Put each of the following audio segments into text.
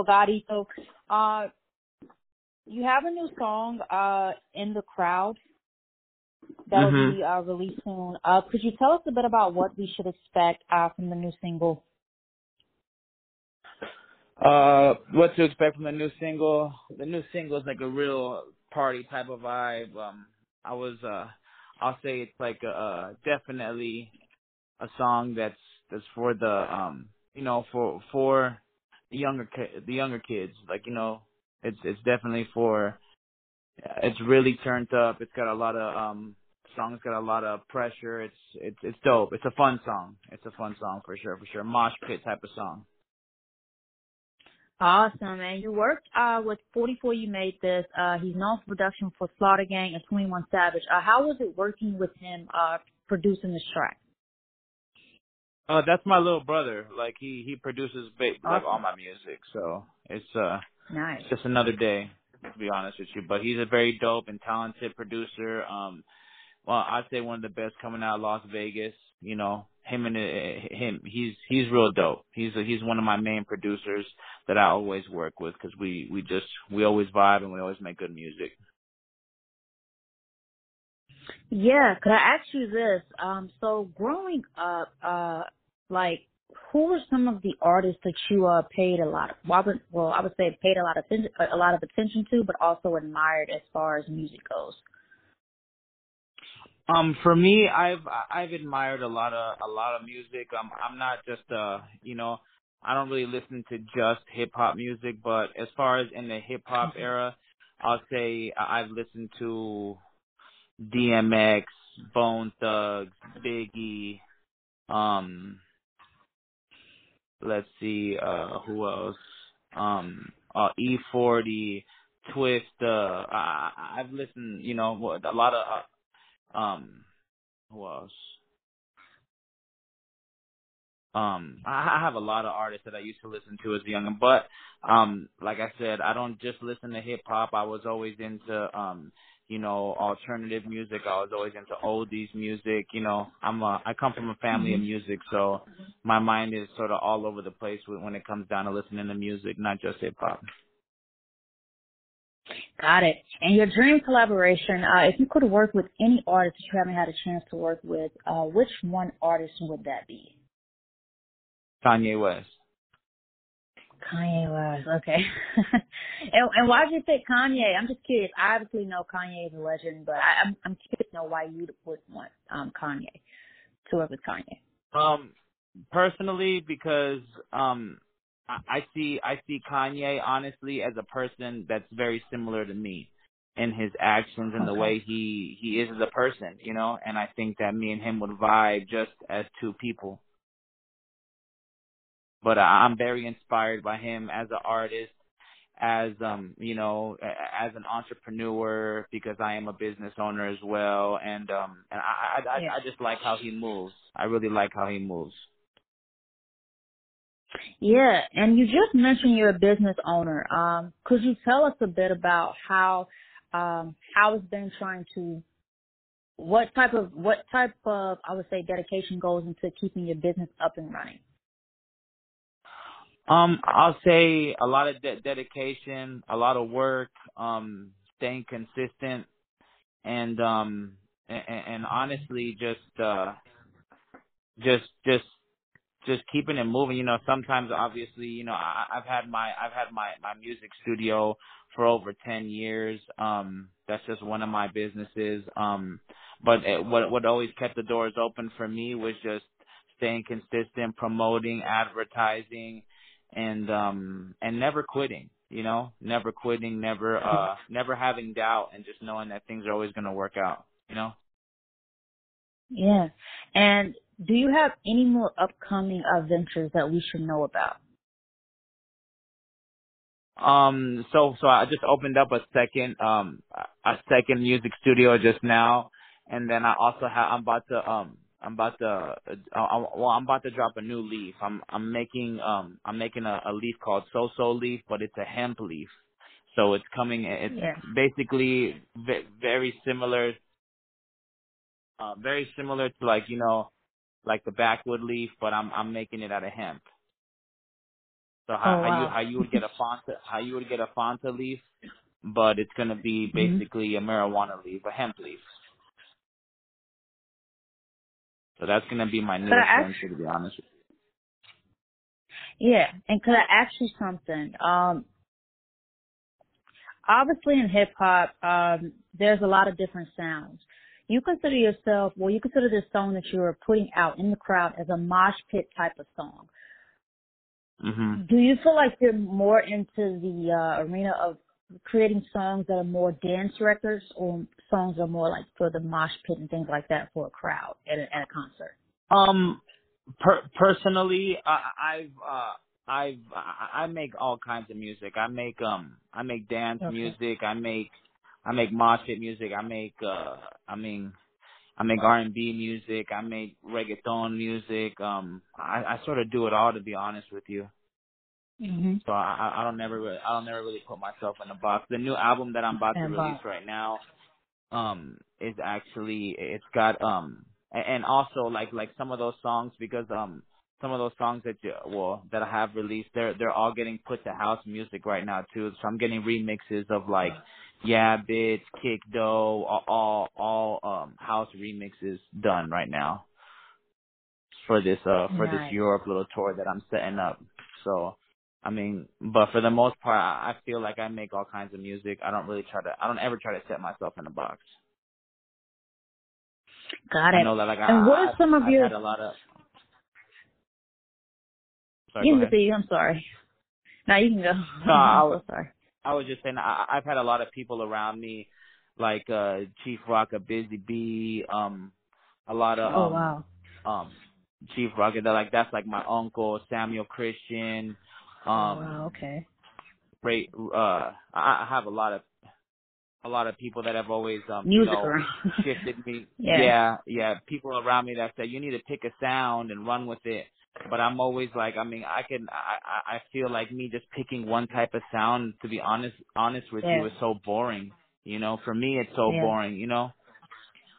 Yo Gaudy. So, uh, you have a new song, uh, in the crowd that will Mhm. be uh, released soon. Uh, could you tell us a bit about what we should expect uh, from the new single? Uh, what to expect from the new single? The new single is like a real party type of vibe. Um, I was, uh, I'll say it's like a, uh, definitely a song that's that's for the um, you know, for for the younger ki- the younger kids. Like you know, it's it's definitely for. It's really turned up. It's got a lot of um, song's got a lot of pressure. It's it's it's dope. It's a fun song. It's a fun song for sure, for sure. Mosh pit type of song. Awesome, and you worked uh, with 44. You made this. Uh, he's known for production for Slaughter Gang and 21 Savage. Uh, how was it working with him uh, producing this track? Uh, that's my little brother. Like he he produces ba- like all my music, so it's uh Nice. it's just another day to be honest with you. But he's a very dope and talented producer. Um, well, I'd say one of the best coming out of Las Vegas. You know, him and uh, him, he's he's real dope. He's he's one of my main producers that I always work with because we we just we always vibe and we always make good music. Yeah, could I ask you this? Um, so growing up, uh, like, who were some of the artists that you uh paid a lot of? Well, I would, well, I would say paid a lot of attention, a lot of attention to, but also admired as far as music goes. Um, for me, I've I've admired a lot of a lot of music. Um, I'm not just uh, you know, I don't really listen to just hip hop music, but as far as in the hip hop era, I'll say I've listened to DMX, Bone Thugs, Biggie, um, let's see, uh, who else? Um, uh, E40, Twist. Uh, I, I've listened, you know, a lot of uh, um, who else? um I have a lot of artists that I used to listen to as a youngin, but um like I said, I don't just listen to hip hop. I was always into um you know alternative music. I was always into oldies music. You know, I'm a I come from a family of music, so my mind is sort of all over the place when when it comes down to listening to music, not just hip hop. Got it. And your dream collaboration, uh, if you could work with any artist that you haven't had a chance to work with, uh, which one artist would that be? Kanye West. Kanye West, okay. and, and why did you pick Kanye? I'm just curious. I obviously know Kanye is a legend, but I, I'm I'm curious to know why you would want um Kanye to work with Kanye. Um, personally, because um, I, I see I see Kanye honestly as a person that's very similar to me in his actions and the way he he is as a person, you know. And I think that me and him would vibe just as two people. But I- I'm very inspired by him as an artist, as um you know as an entrepreneur because I am a business owner as well, and um and I I I, Yeah. I just like how he moves. I really like how he moves. Yeah, and you just mentioned you're a business owner. Um, could you tell us a bit about how um how it's been trying to what type of what type of I would say dedication goes into keeping your business up and running? Um, I'll say a lot of de- dedication, a lot of work, um, staying consistent, and um, and, and honestly, just uh, just just just keeping it moving. You know, sometimes obviously, you know, I, I've had my I've had my my music studio for over ten years. Um, that's just one of my businesses. Um, but it, what what always kept the doors open for me was just staying consistent, promoting, advertising, and um and never quitting. You know, never quitting, never uh never having doubt, and just knowing that things are always going to work out. You know. Yeah. And do you have any more upcoming uh, ventures that we should know about? Um, so so I just opened up a second um a second music studio just now, and then I also have I'm about to um I'm about to uh, uh, well I'm about to drop a new leaf. I'm I'm making um I'm making a, a leaf called So So Leaf, but it's a hemp leaf. So it's coming. It's Yeah. basically ve- very similar, uh, very similar to like you know like the backwood leaf, but I'm I'm making it out of hemp. So how, Oh, how you how you would get a Fanta how you would get a Fanta leaf, but it's gonna be Mhm. basically a marijuana leaf, a hemp leaf. So that's gonna be my Could newest I ask? venture, to be honest. with Yeah, and could I ask you something? Um, obviously in hip hop, um, there's a lot of different sounds. You consider yourself, well, you consider this song that you are putting out in the crowd as a mosh pit type of song. you. Mhm. Do you feel like you're more into the uh, arena of creating songs that are more dance records, or songs that are more like for the mosh pit and things like that for a crowd at a, at a concert? Um, per- personally, I, I've uh, I've I I make all kinds of music. I make um I make dance Okay. music. I make I make mosh pit music. I make uh I mean I make R and B music. I make reggaeton music. Um, I, I sort of do it all to be honest with you. Hmm So I I I don't never really, I don't never really put myself in a box. The new album that I'm about to And release Bob. right now um is actually it's got um and also like like some of those songs because um some of those songs that you, well that I have released they're they're all getting put to house music right now too so I'm getting remixes of like yeah bits kick dough all all, all um house remixes done right now for this uh for this Europe little tour that I'm setting up so I mean but for the most part I I feel like I make all kinds of music I don't really try to I don't ever try to set myself in a box Got I it. know that like I, And what are some of I've your? had a lot of. Sorry, You go can ahead. see. I'm sorry. Now you can go. No, I was sorry. I was just saying I, I've had a lot of people around me, like uh Chief Rocker, Busy Bee, um, a lot of Oh um wow. um Chief Rocker. That like that's like my uncle Samuel Christian. Oh Um, wow. Okay. great. Uh, I, I have a lot of a lot of people that have always um you Music know shifted me. yeah. Yeah, yeah. People around me that say you need to pick a sound and run with it. But I'm always like, I mean, I can, I, I feel like me just picking one type of sound. To be honest, honest with Yeah. you, is so boring. You know, for me, it's so Yeah. boring. You know,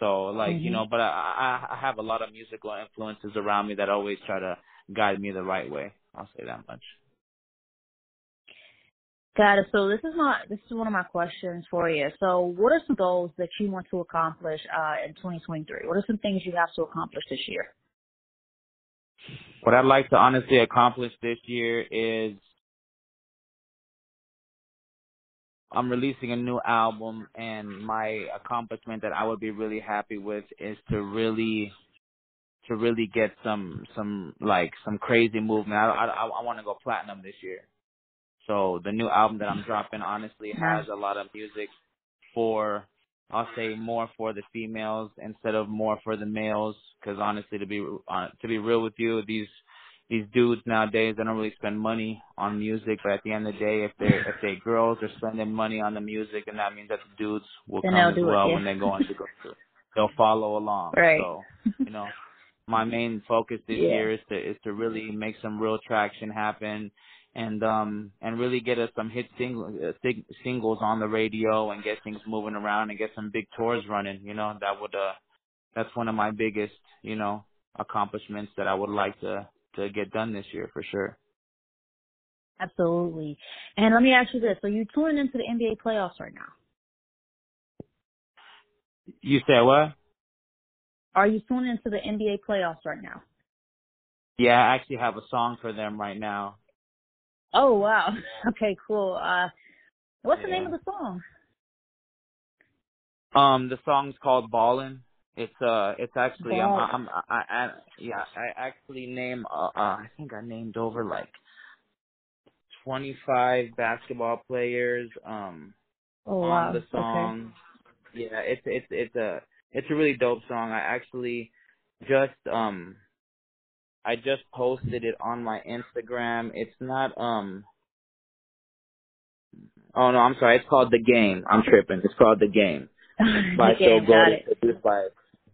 so like, you Mhm. know, but I, I I have a lot of musical influences around me that always try to guide me the right way. I'll say that much. Got it. So this is my this is one of my questions for you. So what are some goals that you want to accomplish uh in 2023? What are some things you have to accomplish this year? What I'd like to honestly accomplish this year is I'm releasing a new album, and my accomplishment that I would be really happy with is to really, to really get some, some like some crazy movement. I, I, I want to go platinum this year. So the new album that I'm dropping honestly has a lot of music for, I'll say more for the females instead of more for the males. Because honestly, to be uh, to be real with you, these these dudes nowadays they don't really spend money on music. But at the end of the day, if they if they girls are spending money on the music, and that means that the dudes will Then come as do it. well Yeah. when they go on to go through. They'll follow along. right. So you know, my main focus this Yeah. year is to is to really make some real traction happen and um and really get us some hit single, uh, sing, singles on the radio and get things moving around and get some big tours running you know that would uh that's one of my biggest you know accomplishments that I would like to to get done this year for sure Absolutely. And let me ask you this: So you tuning into the NBA playoffs right now? you said what Are you tuning into the NBA playoffs right now? yeah I actually have a song for them right now Oh wow. Okay, cool. Uh, what's the name of the song? um the song's called Ballin' it's uh it's actually I'm I'm I, I yeah I actually name uh, uh I think I named over like 25 basketball players um Oh on wow. the Okay. Yeah, it's it's it's a it's a really dope song. I actually just um I just posted it on my Instagram. It's not um oh no, I'm sorry, it's called The Game. I'm tripping. It's called The Game. By okay, Phil got Gordon, it. produced by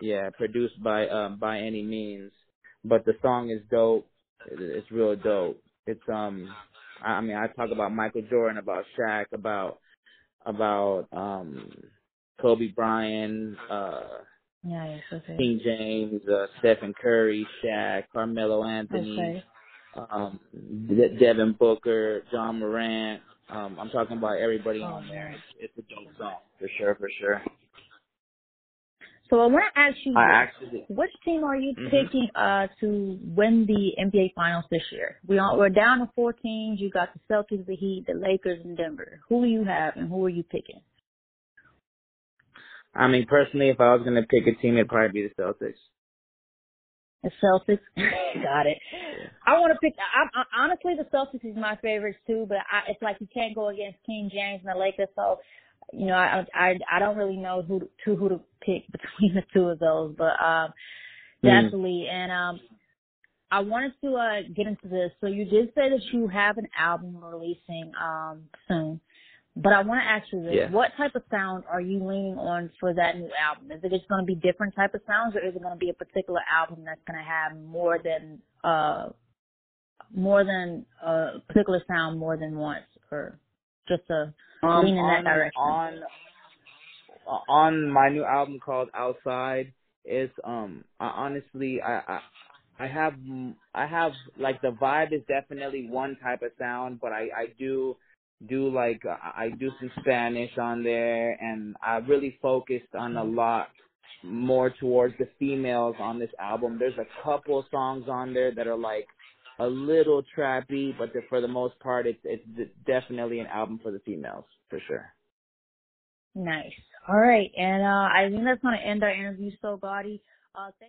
yeah, produced by um by any means. But the song is dope. It's real dope. It's um I I mean I talk about Michael Jordan, about Shaq, about about um Kobe Bryant, uh Nice. Okay. King James, uh Stephen Curry, Shaq, Carmelo Anthony, Okay. um, De- Devin Booker, John Morant. Um, I'm talking about everybody Oh, on there. It's, it's a dope song for sure, for sure. So I want to ask you, I actually, which team are you Mhm. picking uh, to win the NBA Finals this year? We are, we're down to four teams. You got the Celtics, the Heat, the Lakers, and Denver. Who do you have, and who are you picking? I mean, personally, if I was gonna pick a team, it'd probably be the Celtics. The Celtics. got it. I want to pick. I, I, honestly, the Celtics is my favorites too, but I, it's like you can't go against King James and the Lakers. So, you know, I I I don't really know who to who to pick between the two of those, but um, Mm. definitely. And um, I wanted to uh get into this. So you did say that you have an album releasing um soon. But I want to ask you this: Yeah. What type of sound are you leaning on for that new album? Is it just going to be different type of sounds, or is it going to be a particular album that's going to have more than uh more than a particular sound more than once, or just a Um, lean in that direction? on on my new album called Outside is um I, honestly I, I I have I have like the vibe is definitely one type of sound, but I I do do like I I do some Spanish on there, and I really focused on a lot more towards the females on this album. There's a couple songs on there that are like a little trappy, but for the most part, it's it's definitely an album for the females for sure. Nice. All right, and uh I think that's going to end our interview. So, Gaudy, uh, thank